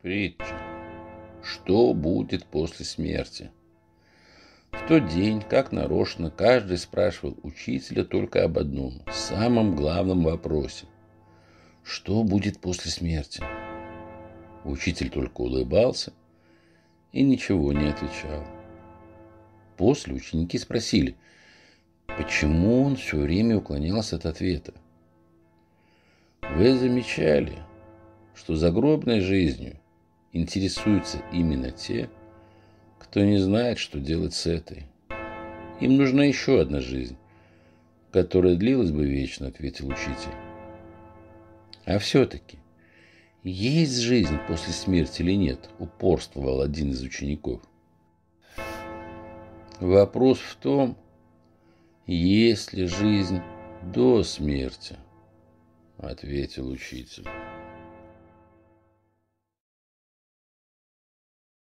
Притча. Что будет после смерти? В тот день, как нарочно, каждый спрашивал учителя только об одном, самом главном вопросе. Что будет после смерти? Учитель только улыбался и ничего не отвечал. После ученики спросили, почему он все время уклонялся от ответа. Вы замечали, что загробной жизнью интересуются именно те, кто не знает, что делать с этой. Им нужна еще одна жизнь, которая длилась бы вечно, ответил учитель. А все-таки, есть жизнь после смерти или нет, упорствовал один из учеников. Вопрос в том, есть ли жизнь до смерти, ответил учитель.